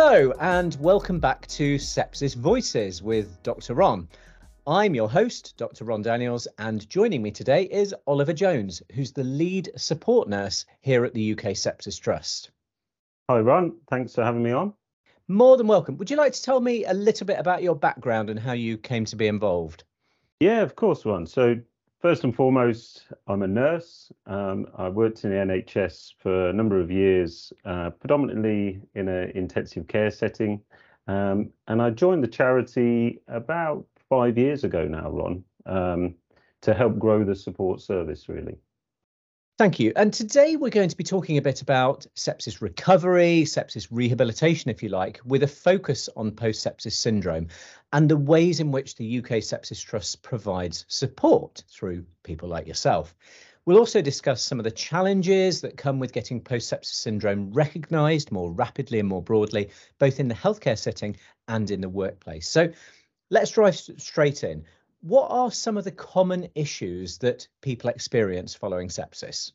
Hello, and welcome back to Sepsis Voices with Dr. Ron. I'm your host, Dr. Ron Daniels, and joining me today is Oliver Jones, who's the lead support nurse here at the UK Sepsis Trust. Hi, Ron. Thanks for having me on. More than welcome. Would you like to tell me a little bit about your background and how you came to be involved? Yeah, of course, Ron. So First and foremost, I'm a nurse. Um, I worked in the NHS for a number of years, uh, predominantly in an intensive care setting. Um, and I joined the charity about five years ago now, Ron, um, to help grow the support service, really. Thank you. And today we're going to be talking a bit about sepsis recovery, sepsis rehabilitation, if you like, with a focus on post sepsis syndrome and the ways in which the UK Sepsis Trust provides support through people like yourself. We'll also discuss some of the challenges that come with getting post sepsis syndrome recognised more rapidly and more broadly, both in the healthcare setting and in the workplace. So let's drive straight in what are some of the common issues that people experience following sepsis?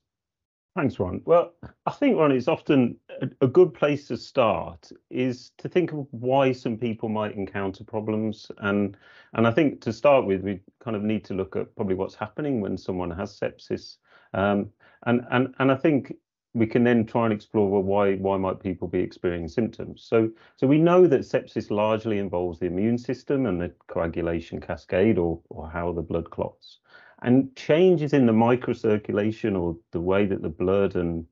Thanks, Ron. Well, I think, Ron, it's often a, good place to start is to think of why some people might encounter problems. And and I think to start with, we kind of need to look at probably what's happening when someone has sepsis. Um, and, and, and I think we can then try and explore well, why why might people be experiencing symptoms. So so we know that sepsis largely involves the immune system and the coagulation cascade, or or how the blood clots, and changes in the microcirculation or the way that the blood and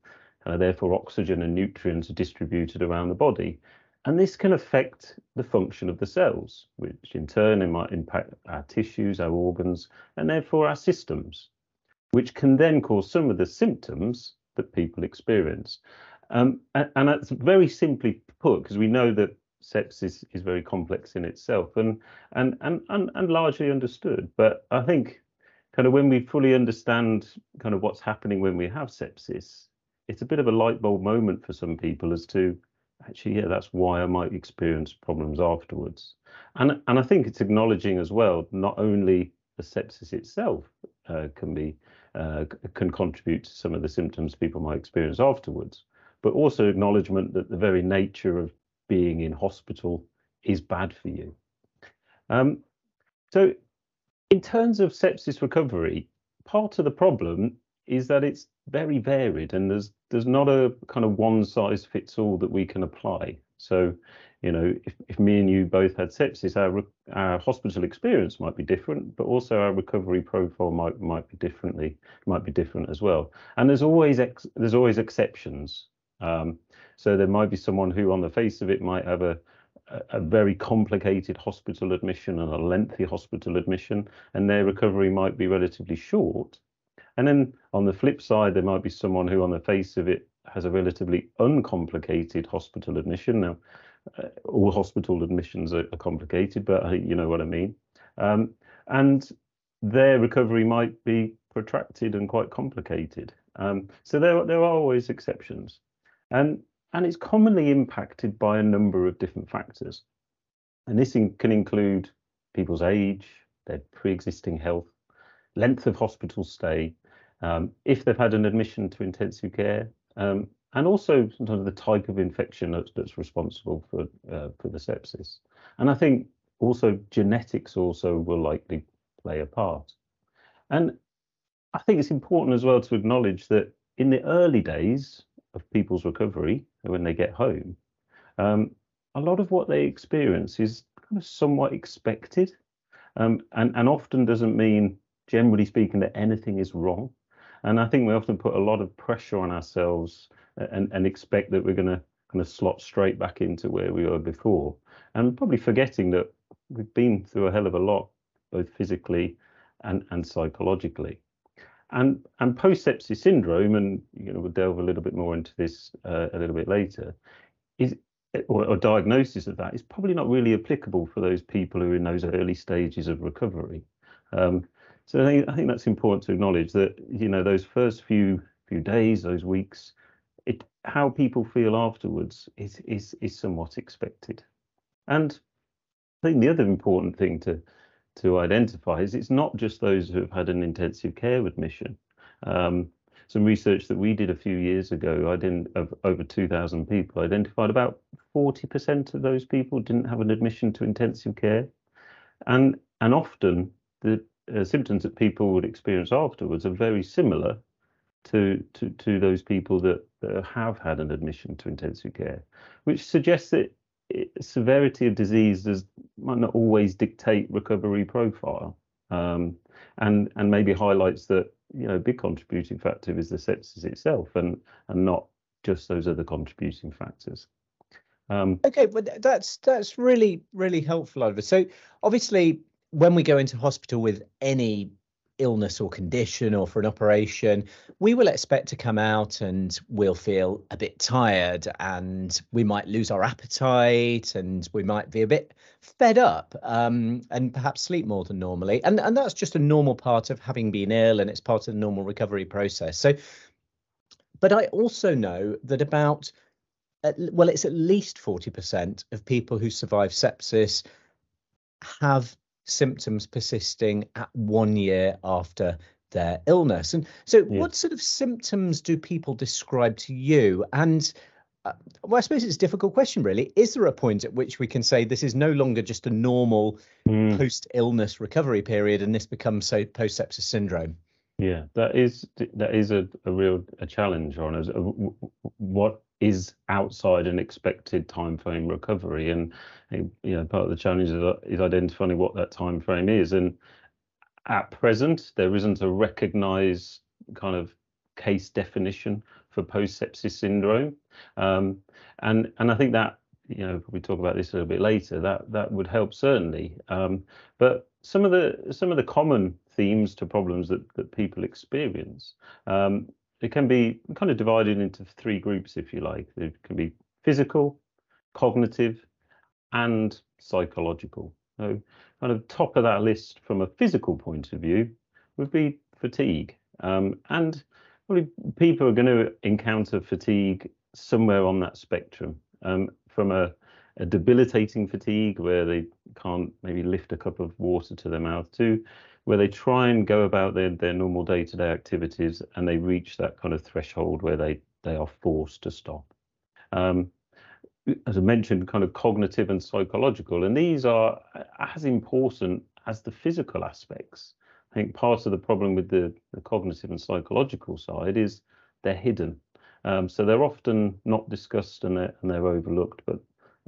uh, therefore oxygen and nutrients are distributed around the body. And this can affect the function of the cells, which in turn might impact our tissues, our organs, and therefore our systems, which can then cause some of the symptoms that people experience. Um, and, and, that's very simply put, because we know that sepsis is very complex in itself and, and, and, and, and largely understood. But I think kind of when we fully understand kind of what's happening when we have sepsis, it's a bit of a light bulb moment for some people as to actually, yeah, that's why I might experience problems afterwards. And, and I think it's acknowledging as well, not only the sepsis itself uh, can be uh, can contribute to some of the symptoms people might experience afterwards, but also acknowledgement that the very nature of being in hospital is bad for you. Um, so, in terms of sepsis recovery, part of the problem is that it's very varied and there's there's not a kind of one size fits all that we can apply. So you know, if, if me and you both had sepsis, our our hospital experience might be different, but also our recovery profile might might be differently might be different as well. And there's always ex, there's always exceptions. Um, so there might be someone who, on the face of it, might have a a very complicated hospital admission and a lengthy hospital admission, and their recovery might be relatively short. And then on the flip side, there might be someone who, on the face of it, has a relatively uncomplicated hospital admission. Now, uh, all hospital admissions are, are complicated, but uh, you know what I mean. Um, and their recovery might be protracted and quite complicated. Um, so there, there are always exceptions. And, and it's commonly impacted by a number of different factors. And this in, can include people's age, their pre-existing health, length of hospital stay, um, if they've had an admission to intensive care, um, and also sometimes the type of infection that's, that's responsible for uh, for the sepsis. And I think also genetics also will likely play a part. And I think it's important as well to acknowledge that in the early days of people's recovery, when they get home, um, a lot of what they experience is kind of somewhat expected, um, and and often doesn't mean, generally speaking, that anything is wrong. And I think we often put a lot of pressure on ourselves and, and expect that we're going to kind of slot straight back into where we were before. And probably forgetting that we've been through a hell of a lot, both physically and, and psychologically. And, and post-sepsis syndrome, and you know, we'll delve a little bit more into this uh, a little bit later, is or, or, diagnosis of that is probably not really applicable for those people who are in those early stages of recovery. Um, so I think, I think that's important to acknowledge that you know those first few few days, those weeks, how people feel afterwards is is is somewhat expected. And I think the other important thing to to identify is it's not just those who have had an intensive care admission. Um, some research that we did a few years ago, I didn't of over 2,000 people, identified about 40% of those people didn't have an admission to intensive care, and and often the uh, symptoms that people would experience afterwards are very similar to to to those people that, that have had an admission to intensive care, which suggests that it, severity of disease does might not always dictate recovery profile, um, and and maybe highlights that you know, a big contributing factor is the sepsis itself, and and not just those other contributing factors. Um, okay, but that's that's really really helpful, Oliver. So obviously, when we go into hospital with any illness or condition or for an operation, we will expect to come out and we'll feel a bit tired and we might lose our appetite and we might be a bit fed up um, and perhaps sleep more than normally. And, and that's just a normal part of having been ill and it's part of the normal recovery process. So, but I also know that about, well, it's at least 40% of people who survive sepsis have symptoms persisting at one year after their illness. And so, yeah. what sort of symptoms do people describe to you? And uh, well, I suppose it's a difficult question, really. Is there a point at which we can say this is no longer just a normal mm. post illness recovery period and this becomes so post sepsis syndrome? Yeah, that is that is a, a real a challenge on us. What is outside an expected time frame recovery, and you know part of the challenge is, identifying what that time frame is. And at present, there isn't a recognised kind of case definition for post sepsis syndrome, um, and and I think that you know we talk about this a little bit later. That that would help certainly, um, but some of the some of the common themes to problems that that people experience um, it can be kind of divided into three groups, if you like. It can be physical, cognitive, and psychological. So, kind of top of that list from a physical point of view would be fatigue. Um, and probably people are going to encounter fatigue somewhere on that spectrum um, from a, a, debilitating fatigue where they can't maybe lift a cup of water to their mouth to where they try and go about their, their normal day-to-day activities and they reach that kind of threshold where they they are forced to stop. Um, as I mentioned, kind of cognitive and psychological, and these are as important as the physical aspects. I think part of the problem with the, the cognitive and psychological side is they're hidden. Um, so they're often not discussed and they're, and they're overlooked, but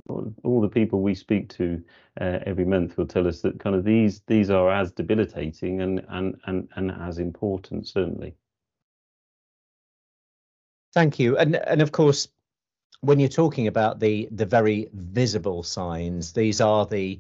all the people we speak to uh, every month will tell us that kind of these these are as debilitating and and and and as important certainly. Thank you, and and of course, when you're talking about the the very visible signs, these are the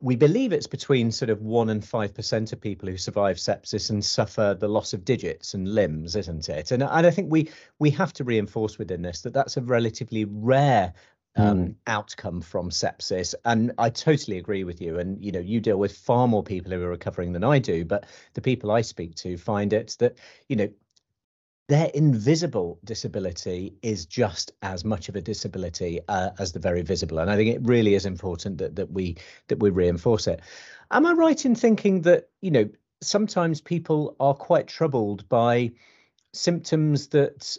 we believe it's between sort of one and five percent of people who survive sepsis and suffer the loss of digits and limbs, isn't it? And, and I think we we have to reinforce within this that that's a relatively rare um, mm. outcome from sepsis. And I totally agree with you. And you know, you deal with far more people who are recovering than I do, but the people I speak to find it that you know their invisible disability is just as much of a disability uh, as the very visible and i think it really is important that that we that we reinforce it am i right in thinking that you know sometimes people are quite troubled by symptoms that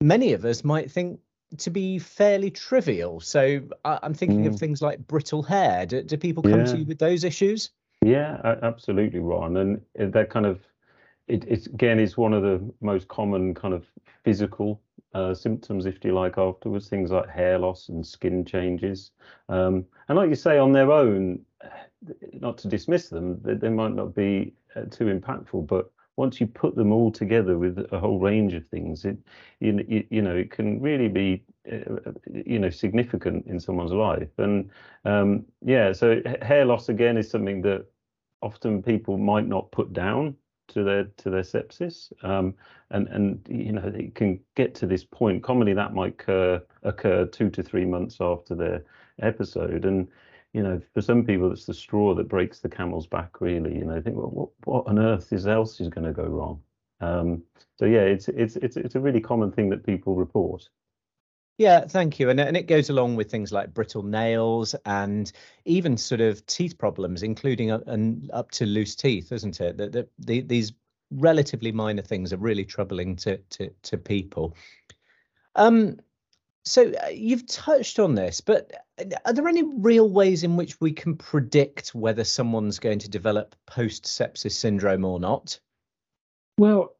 many of us might think to be fairly trivial. So I, am thinking mm. of things like brittle hair. Do, do people come yeah. to you with those issues? Yeah, absolutely, Ron. And that kind of it, it's again is one of the most common kind of physical uh, symptoms, if you like, afterwards. Things like hair loss and skin changes. Um, and like you say, on their own, not to dismiss them, they, they might not be uh, too impactful, but once you put them all together with a whole range of things, it you, you, know it can really be uh, you know significant in someone's life. And um, yeah, so hair loss again is something that often people might not put down to their to their sepsis, um, and and you know it can get to this point. Commonly, that might occur occur two to three months after their episode, and you know, for some people, it's the straw that breaks the camel's back. Really, you know, think, well, what, what on earth is else is going to go wrong? Um, so yeah, it's it's it's it's a really common thing that people report. Yeah, thank you. And and it goes along with things like brittle nails and even sort of teeth problems, including and up to loose teeth, isn't it? That the, the, these relatively minor things are really troubling to to, to people. Um, so uh, you've touched on this, but are there any real ways in which we can predict whether someone's going to develop post-sepsis syndrome or not? Well,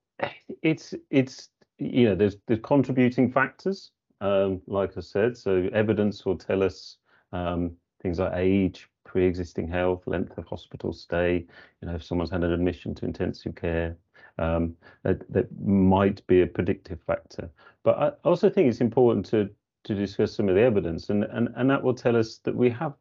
it's it's you know there's there's contributing factors, um, like I said. So evidence will tell us um, things like age, pre-existing health, length of hospital stay. You know, if someone's had an admission to intensive care, um, that, that might be a predictive factor. But I also think it's important to to discuss some of the evidence, and and and that will tell us that we have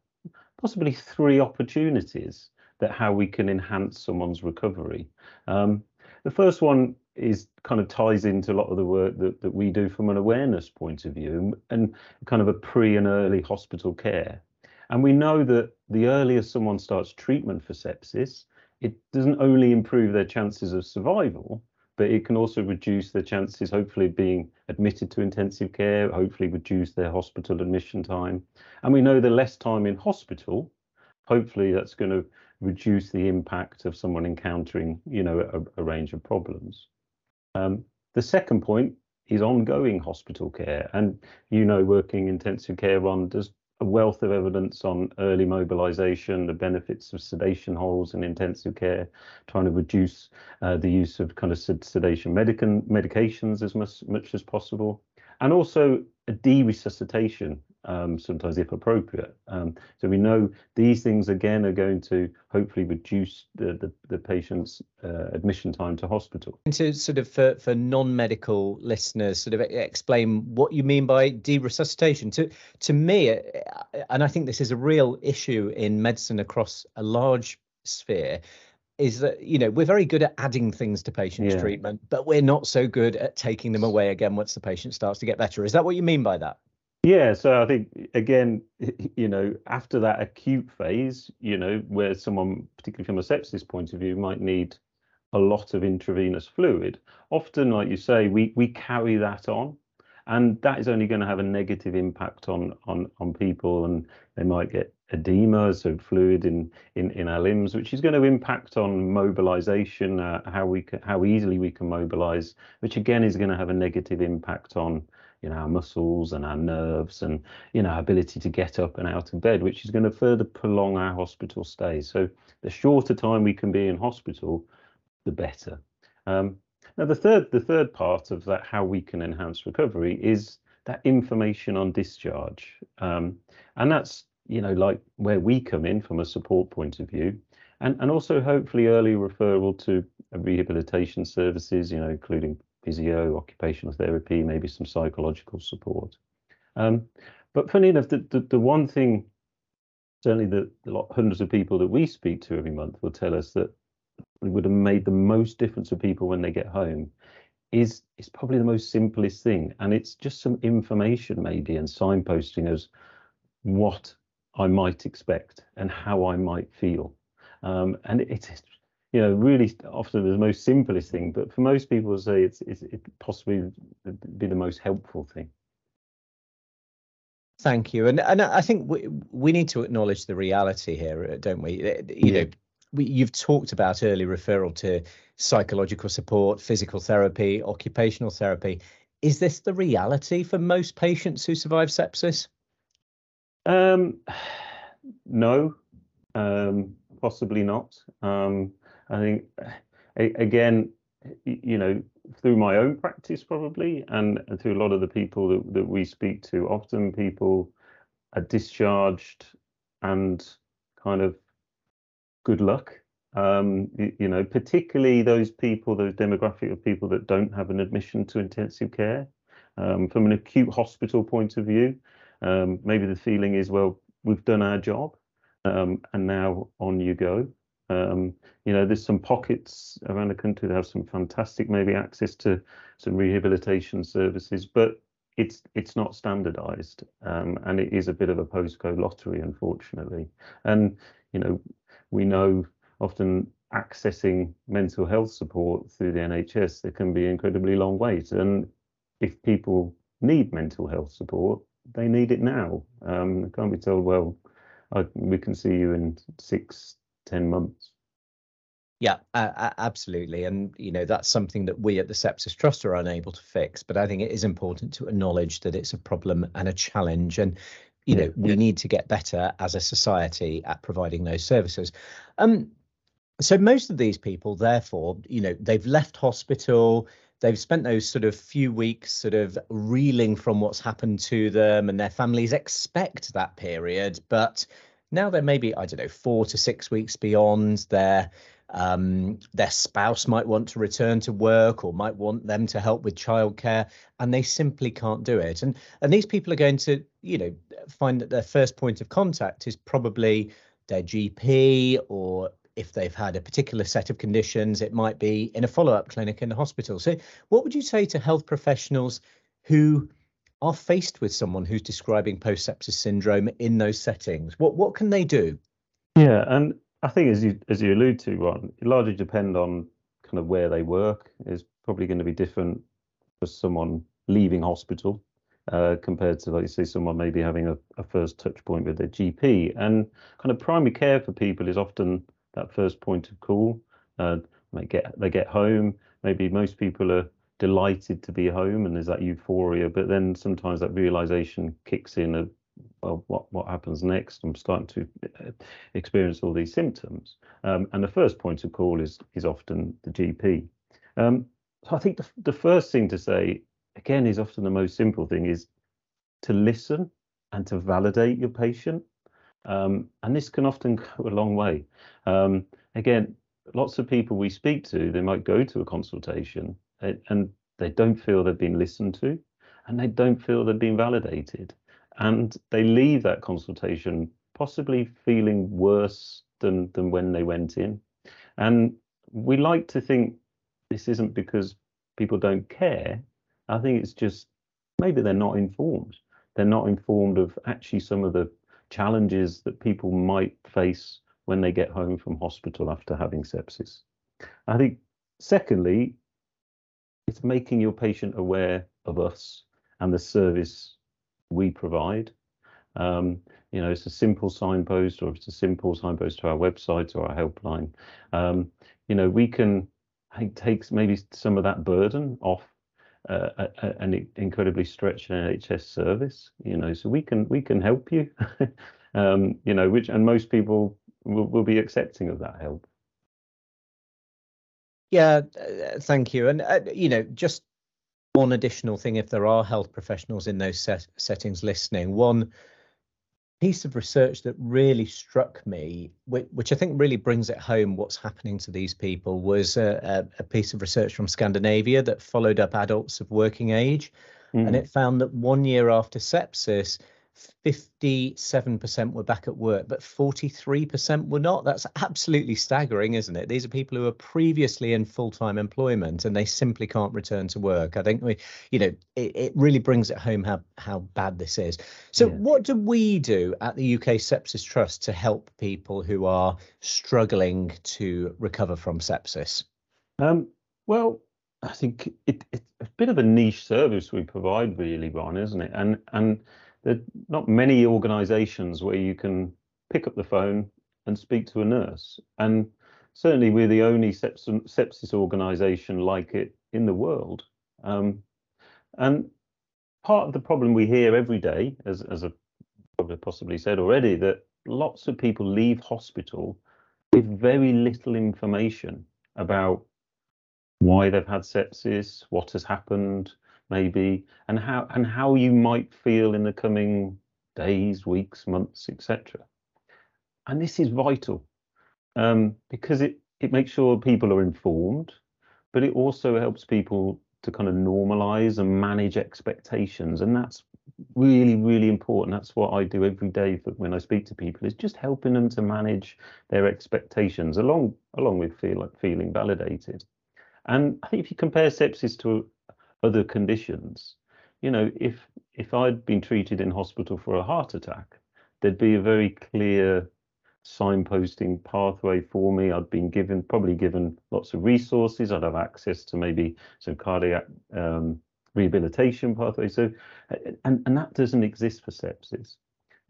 possibly three opportunities that how we can enhance someone's recovery. Um, the first one is kind of ties into a lot of the work that, that we do from an awareness point of view and kind of a pre and early hospital care. And we know that the earlier someone starts treatment for sepsis, it doesn't only improve their chances of survival, but it can also reduce their chances, hopefully, of being admitted to intensive care, hopefully, reduce their hospital admission time. And we know the less time in hospital, hopefully, that's going to reduce the impact of someone encountering, you know, a, a range of problems. Um, the second point is ongoing hospital care. And, you know, working intensive care on does a wealth of evidence on early mobilization, the benefits of sedation holds in intensive care, trying to reduce uh, the use of kind of sedation medications as much, much as possible, and also a de-resuscitation um, sometimes if appropriate. Um, so we know these things again are going to hopefully reduce the the, the patient's uh, admission time to hospital. And to sort of for, for non-medical listeners, sort of explain what you mean by de-resuscitation. To to me, uh, and I think this is a real issue in medicine across a large sphere is that you know we're very good at adding things to patients' yeah. treatment, but we're not so good at taking them away again once the patient starts to get better. Is that what you mean by that? Yeah, so I think again, you know, after that acute phase, you know, where someone, particularly from a sepsis point of view, might need a lot of intravenous fluid. Often, like you say, we we carry that on, and that is only going to have a negative impact on on on people, and they might get edema, so fluid in in in our limbs, which is going to impact on mobilization, uh, how we can, how easily we can mobilize, which again is going to have a negative impact on you know, our muscles and our nerves and, you know, our ability to get up and out of bed, which is going to further prolong our hospital stay. So the shorter time we can be in hospital, the better. Um, now, the third, the third part of that, how we can enhance recovery, is that information on discharge, um, and that's you know like where we come in from a support point of view, and and also hopefully early referral to rehabilitation services, you know, including physio, occupational therapy, maybe some psychological support. Um, but funny enough, the, the, the one thing, certainly the, the hundreds of people that we speak to every month will tell us that would have made the most difference to people when they get home is is probably the most simplest thing. And it's just some information maybe and signposting as what I might expect and how I might feel. Um, and it's you know, really often the most simplest thing, but for most people, say it's it's it possibly be the most helpful thing. Thank you, and and I think we we need to acknowledge the reality here, uh, don't we? Uh, you yeah. know, we, you've talked about early referral to psychological support, physical therapy, occupational therapy. Is this the reality for most patients who survive sepsis? Um, no, um, possibly not. Um, I think again, you know, through my own practice probably, and, through a lot of the people that, that we speak to, often people are discharged and kind of good luck. Um, you, you, know, particularly those people, those demographic of people that don't have an admission to intensive care. Um, from an acute hospital point of view, um, maybe the feeling is, well, we've done our job, um, and now on you go. Um, you know, there's some pockets around the country that have some fantastic maybe access to some rehabilitation services, but it's it's not standardized um, and it is a bit of a postcode lottery, unfortunately. And you know, we know often accessing mental health support through the NHS, there can be incredibly long wait. And if people need mental health support, they need it now. Um, they can't be told, well, I, we can see you in six, 10 months. Yeah, uh, absolutely. And, you know, that's something that we at the Sepsis Trust are unable to fix. But I think it is important to acknowledge that it's a problem and a challenge. And, you know, we need to get better as a society at providing those services. Um, so most of these people, therefore, you know, they've left hospital, they've spent those sort of few weeks sort of reeling from what's happened to them, and their families expect that period. But now they're maybe, I don't know, four to six weeks beyond their um, their spouse might want to return to work or might want them to help with childcare, and they simply can't do it. And and these people are going to, you know, find that their first point of contact is probably their GP or if they've had a particular set of conditions, it might be in a follow-up clinic in the hospital. So, what would you say to health professionals who are faced with someone who's describing post-sepsis syndrome in those settings? What what can they do? Yeah, and I think as you as you allude to, Ron, it largely depend on kind of where they work. Is probably going to be different for someone leaving hospital uh, compared to, like you say, someone maybe having a, a first touch point with their GP. And kind of primary care for people is often that first point of call. Uh, they get they get home. Maybe most people are delighted to be home, and there's that euphoria. But then sometimes that realization kicks in of well, what what happens next? I'm starting to uh, experience all these symptoms, um, and the first point of call is is often the GP. Um, so I think the, the first thing to say again is often the most simple thing is to listen and to validate your patient. Um, and this can often go a long way. Um, again, lots of people we speak to, they might go to a consultation and, they don't feel they've been listened to and they don't feel they've been validated. And they leave that consultation possibly feeling worse than, than when they went in. And we like to think this isn't because people don't care. I think it's just maybe they're not informed. They're not informed of actually some of the challenges that people might face when they get home from hospital after having sepsis. I think, secondly, it's making your patient aware of us and the service we provide. Um, you know, it's a simple signpost or it's a simple signpost to our website or our helpline. Um, you know, we can, take maybe some of that burden off uh, an incredibly stretched NHS service, you know, so we can we can help you, um, you know, which and most people will, will be accepting of that help. Yeah, uh, thank you. And uh, you know, just one additional thing, if there are health professionals in those set settings listening, one piece of research that really struck me, which, which, I think really brings it home what's happening to these people, was a, a, piece of research from Scandinavia that followed up adults of working age. Mm. And it found that one year after sepsis, 57% were back at work, but 43% were not. That's absolutely staggering, isn't it? These are people who were previously in full time employment and they simply can't return to work. I think we, you know, it, it really brings it home how, how bad this is. So, yeah. what do we do at the UK Sepsis Trust to help people who are struggling to recover from sepsis? Um, well, I think it, it's a bit of a niche service we provide, really, Ron, isn't it? And and there are not many organizations where you can pick up the phone and speak to a nurse. And certainly we're the only sepsis, organization like it in the world. Um, and part of the problem we hear every day, as, as probably possibly said already, that lots of people leave hospital with very little information about why they've had sepsis, what has happened, maybe, and how and how you might feel in the coming days, weeks, months, etc. And this is vital um, because it it makes sure people are informed, but it also helps people to kind of normalize and manage expectations, and that's really really important that's what i do every day when i speak to people is just helping them to manage their expectations along along with feel like feeling validated and i think if you compare sepsis to other conditions. You know, if if I'd been treated in hospital for a heart attack, there'd be a very clear signposting pathway for me. I'd been given probably given lots of resources. I'd have access to maybe some cardiac um, rehabilitation pathway. So, and and that doesn't exist for sepsis.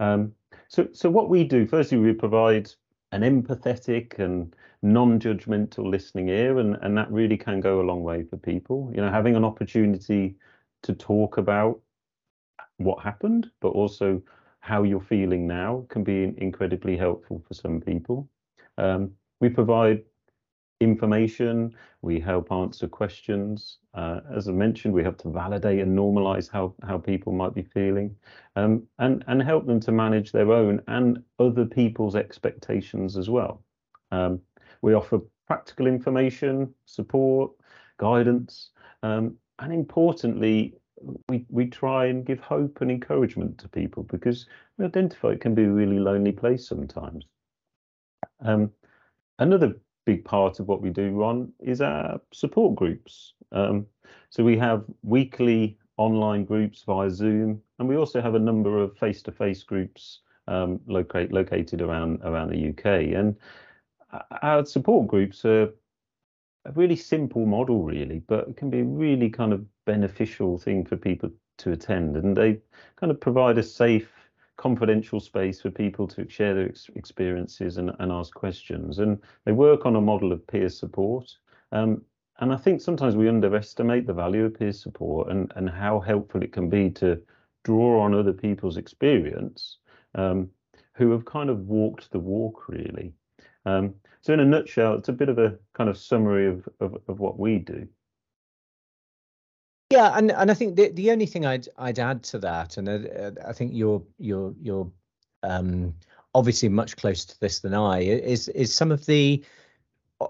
Um, so so what we do firstly we provide an empathetic and non-judgmental listening ear and and that really can go a long way for people. You know having an opportunity to talk about what happened but also how you're feeling now can be incredibly helpful for some people. Um, we provide information we help answer questions uh, as i mentioned we have to validate and normalize how how people might be feeling um, and and help them to manage their own and other people's expectations as well um, we offer practical information, support, guidance, um, and importantly, we, we try and give hope and encouragement to people because we identify it can be a really lonely place sometimes. Um, another big part of what we do, Ron, is our support groups. Um, so we have weekly online groups via Zoom, and we also have a number of face-to-face groups um, locate, located around around the UK. And our support groups are a really simple model, really, but it can be a really kind of beneficial thing for people to attend. And they kind of provide a safe, confidential space for people to share their ex experiences and, and ask questions. And they work on a model of peer support. Um, and I think sometimes we underestimate the value of peer support and, and how helpful it can be to draw on other people's experience um, who have kind of walked the walk, really. Um, so in a nutshell, it's a bit of a kind of summary of, of, of what we do. Yeah, and and I think the the only thing I'd I'd add to that, and uh, I think you're you're you're um, obviously much closer to this than I, is is some of the uh,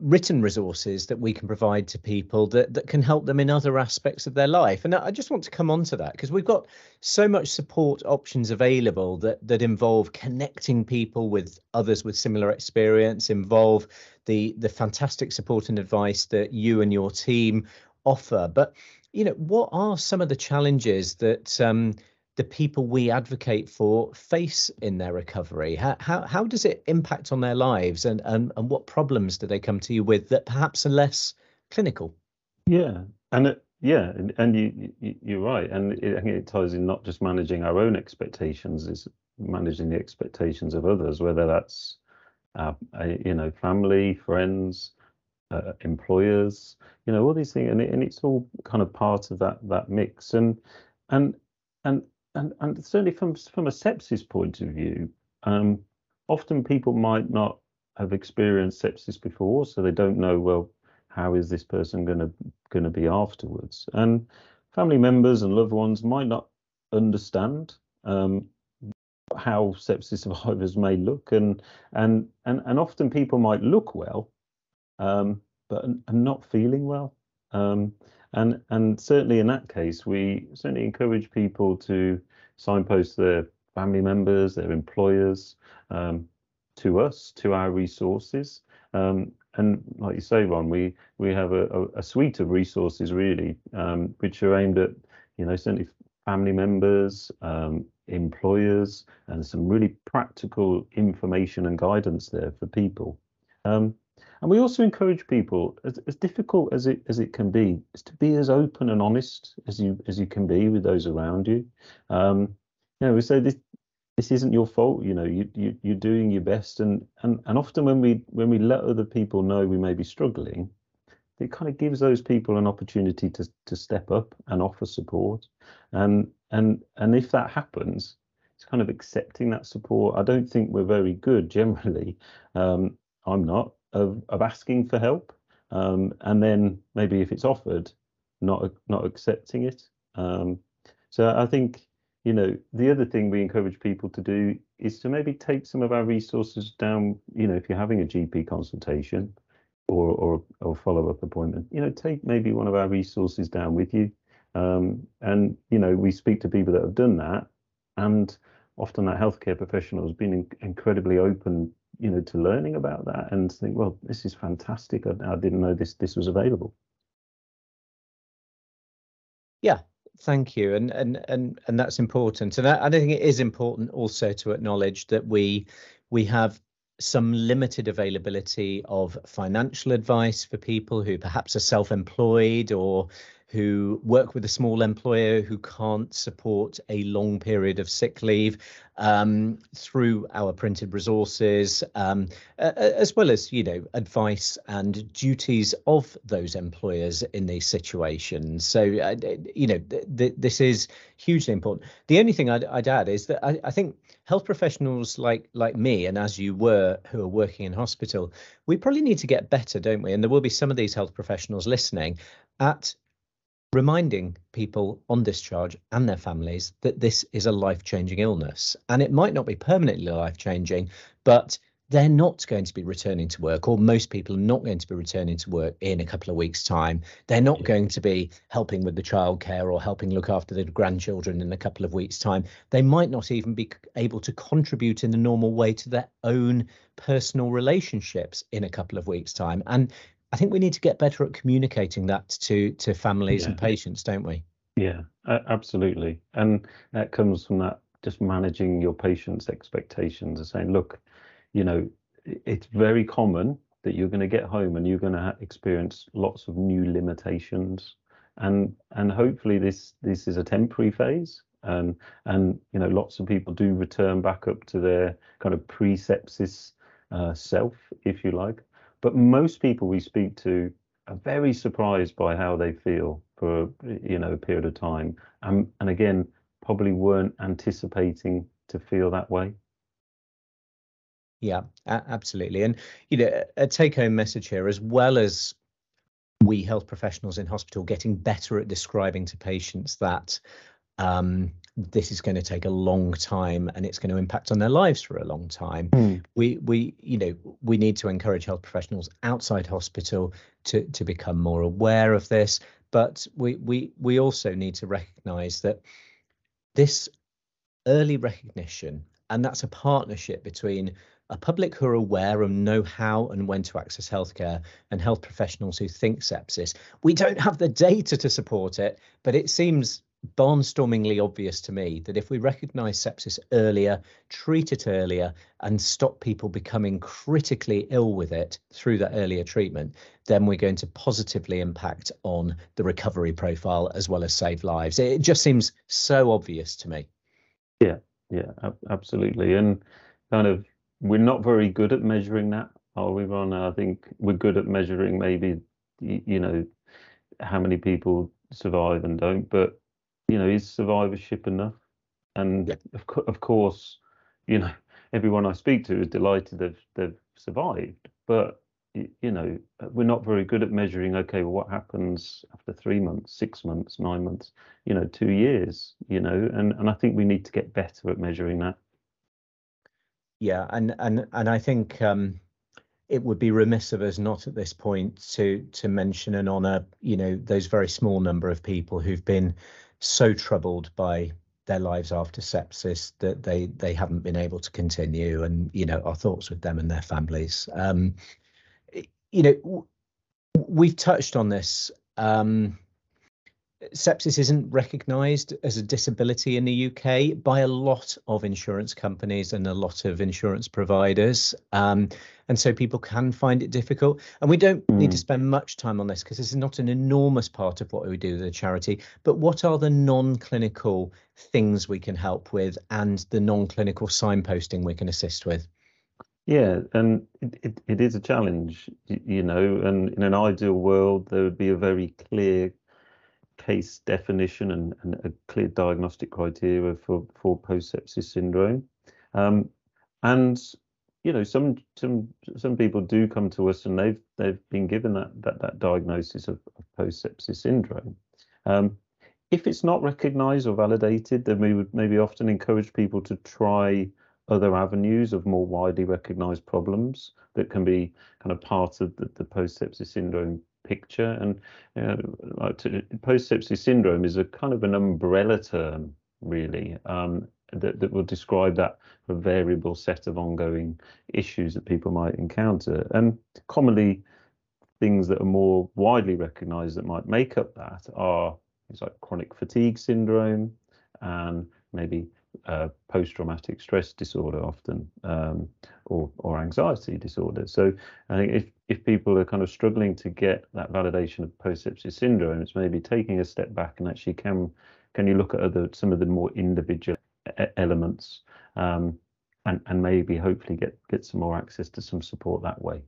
written resources that we can provide to people that, that can help them in other aspects of their life. And I just want to come on to that because we've got so much support options available that that involve connecting people with others with similar experience, involve the the fantastic support and advice that you and your team offer. But you know, what are some of the challenges that um, the people we advocate for face in their recovery? How, how, how does it impact on their lives and, and, and what problems do they come to you with that perhaps are less clinical? Yeah, and it, yeah, and, and you, you you're right, and it, I think it ties in not just managing our own expectations, is managing the expectations of others, whether that's uh, you know family, friends, uh, employers, you know all these things, and, it, and it's all kind of part of that that mix, and and and and and certainly from from a sepsis point of view, um, often people might not have experienced sepsis before, so they don't know well how is this person going to going to be afterwards, and family members and loved ones might not understand um, how sepsis survivors may look, and and and and often people might look well, um, but and not feeling well. Um, and and certainly in that case, we certainly encourage people to signpost their family members, their employers um, to us, to our resources. Um, and like you say, Ron, we we have a, a, a suite of resources really, um, which are aimed at you know certainly family members, um, employers, and some really practical information and guidance there for people. Um, and we also encourage people, as, as difficult as it as it can be, is to be as open and honest as you as you can be with those around you. Um, you know, we say this this isn't your fault. You know, you, you you're doing your best, and and and often when we when we let other people know we may be struggling, it kind of gives those people an opportunity to to step up and offer support. And and and if that happens, it's kind of accepting that support. I don't think we're very good generally. Um, I'm not of of asking for help, um, and then maybe if it's offered, not not accepting it. Um, so I think you know the other thing we encourage people to do is to maybe take some of our resources down. You know, if you're having a GP consultation or or or follow up appointment, you know, take maybe one of our resources down with you. Um, and you know, we speak to people that have done that, and often that healthcare professional has been in, incredibly open you know to learning about that and think well this is fantastic. I, I didn't know this this was available. Yeah thank you. And and and and that's important. And I, I think it is important also to acknowledge that we we have some limited availability of financial advice for people who perhaps are self-employed or who work with a small employer who can't support a long period of sick leave um, through our printed resources, um, as well as you know advice and duties of those employers in these situations. So uh, you know th- th- this is hugely important. The only thing I'd, I'd add is that I, I think health professionals like like me and as you were who are working in hospital, we probably need to get better, don't we? And there will be some of these health professionals listening at reminding people on discharge and their families that this is a life changing illness. And it might not be permanently life changing, but they're not going to be returning to work, or most people are not going to be returning to work in a couple of weeks' time. They're not going to be helping with the childcare or helping look after the grandchildren in a couple of weeks' time. They might not even be able to contribute in the normal way to their own personal relationships in a couple of weeks' time. And I think we need to get better at communicating that to to families yeah. and patients, don't we? Yeah, absolutely. And that comes from that just managing your patients' expectations and saying, look, you know, it's very common that you're going to get home and you're going to experience lots of new limitations and and hopefully this this is a temporary phase and and you know lots of people do return back up to their kind of pre-sepsis uh, self if you like but most people we speak to are very surprised by how they feel for you know a period of time, and and again probably weren't anticipating to feel that way. Yeah, absolutely. And you know, a take-home message here, as well as we health professionals in hospital getting better at describing to patients that um, this is going to take a long time and it's going to impact on their lives for a long time. Mm. We we you know we need to encourage health professionals outside hospital to to become more aware of this, but we we we also need to recognize that this early recognition and that's a partnership between a public who are aware and know how and when to access healthcare and health professionals who think sepsis. We don't have the data to support it, but it seems barnstormingly obvious to me that if we recognize sepsis earlier, treat it earlier, and stop people becoming critically ill with it through that earlier treatment, then we're going to positively impact on the recovery profile as well as save lives. It just seems so obvious to me. Yeah, yeah, absolutely. And kind of, we're not very good at measuring that, are we, Ron? I think we're good at measuring maybe, you know, how many people survive and don't, but you know, is survivorship enough? And yeah. of, co- of course, you know, everyone I speak to is delighted they've they've survived, but you know, we're not very good at measuring. Okay, well, what happens after three months, six months, nine months, you know, two years, you know, and and I think we need to get better at measuring that. Yeah, and and and I think um, it would be remiss of us not at this point to to mention and honour, you know, those very small number of people who've been so troubled by their lives after sepsis that they they haven't been able to continue and you know our thoughts with them and their families. Um you know we've touched on this um sepsis isn't recognised as a disability in the UK by a lot of insurance companies and a lot of insurance providers. Um, and so people can find it difficult. And we don't mm. need to hmm. spend much time on this because this is not an enormous part of what we do as a charity. But what are the non clinical things we can help with and the non clinical signposting we can assist with? Yeah, and it, it, it is a challenge, you know, and in an ideal world, there would be a very clear case definition and, and a clear diagnostic criteria for, for post-sepsis syndrome. Um, and you know, some some some people do come to us and they've they've been given that that, that diagnosis of, of post-sepsis syndrome. Um, if it's not recognised or validated, then we would maybe often encourage people to try other avenues of more widely recognised problems that can be kind of part of the, the post-sepsis syndrome picture. And post-sepsis syndrome is a kind of an umbrella term, really, um, that, that will describe that variable set of ongoing issues that people might encounter. And commonly, things that are more widely recognised that might make up that are things like chronic fatigue syndrome and maybe uh, post-traumatic stress disorder often, um, or or anxiety disorder. So I think if if people are kind of struggling to get that validation of post-sepsis syndrome, it's maybe taking a step back and actually can can you look at other some of the more individual elements um, and and maybe hopefully get get some more access to some support that way.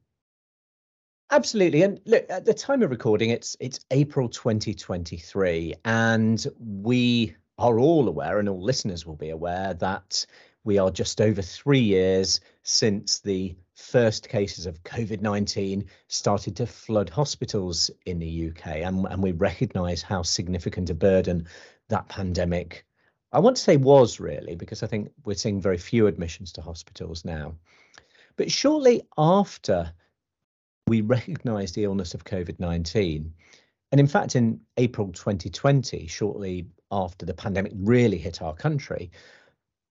Absolutely. And look, at the time of recording, it's it's April 2023, and we are all aware, and all listeners will be aware, that we are just over three years since the first cases of COVID 19 started to flood hospitals in the UK. And, and we recognise how significant a burden that pandemic, I want to say was really, because I think we're seeing very few admissions to hospitals now. But shortly after we recognised the illness of COVID 19, and in fact, in April 2020, shortly after the pandemic really hit our country,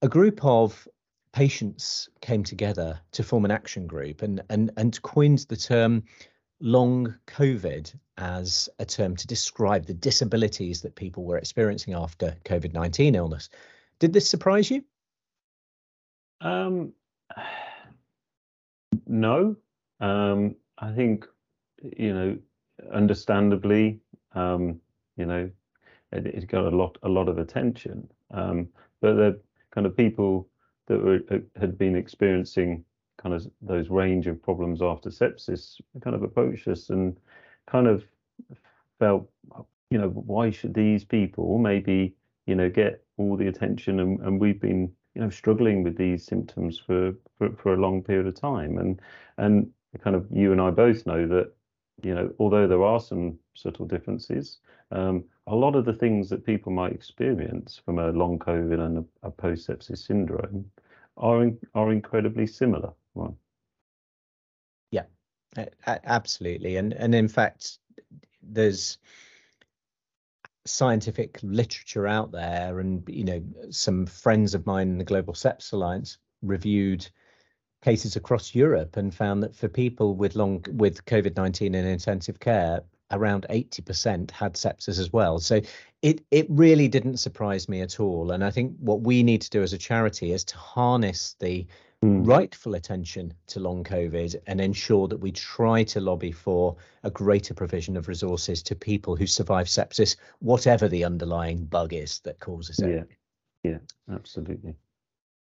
a group of patients came together to form an action group and and and coined the term long COVID as a term to describe the disabilities that people were experiencing after COVID 19 illness. Did this surprise you? Um, no. Um, I think, you know, understandably, um, you know, it, it, got a lot, a lot of attention. Um, but the kind of people that were uh, had been experiencing kind of those range of problems after sepsis kind of approached us and kind of felt, you know, why should these people maybe, you know, get all the attention and, and we've been, you know, struggling with these symptoms for, for, for a long period of time. And and kind of you and I both know that, you know, although there are some subtle differences, um, a lot of the things that people might experience from a long COVID and a, a post sepsis syndrome are in, are incredibly similar. Right? Yeah, absolutely, and and in fact, there's scientific literature out there, and you know, some friends of mine in the Global Sepsis Alliance reviewed cases across Europe and found that for people with long with COVID-19 in intensive care, around 80% had sepsis as well. So it it really didn't surprise me at all. And I think what we need to do as a charity is to harness the mm. rightful attention to long COVID and ensure that we try to lobby for a greater provision of resources to people who survive sepsis, whatever the underlying bug is that causes it. Yeah, yeah, absolutely.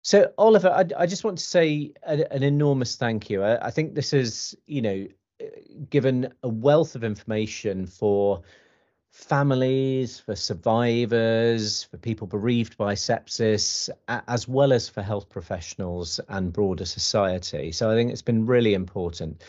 So, Oliver, I, I just want to say an enormous thank you. I, I think this is, you know, given a wealth of information for families, for survivors, for people bereaved by sepsis, as well as for health professionals and broader society. So I think it's been really important.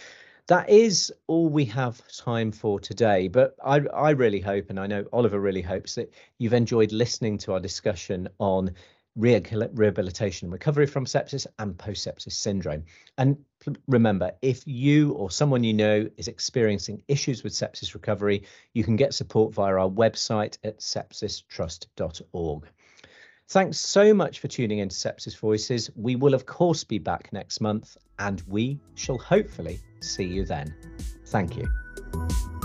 That is all we have time for today. But I, I really hope, and I know Oliver really hopes, that you've enjoyed listening to our discussion on rehabilitation recovery from sepsis and post sepsis syndrome. And remember, if you or someone you know is experiencing issues with sepsis recovery, you can get support via our website at sepsistrust.org. Thanks so much for tuning in to Sepsis Voices. We will, of course, be back next month and we shall hopefully see you then. Thank you.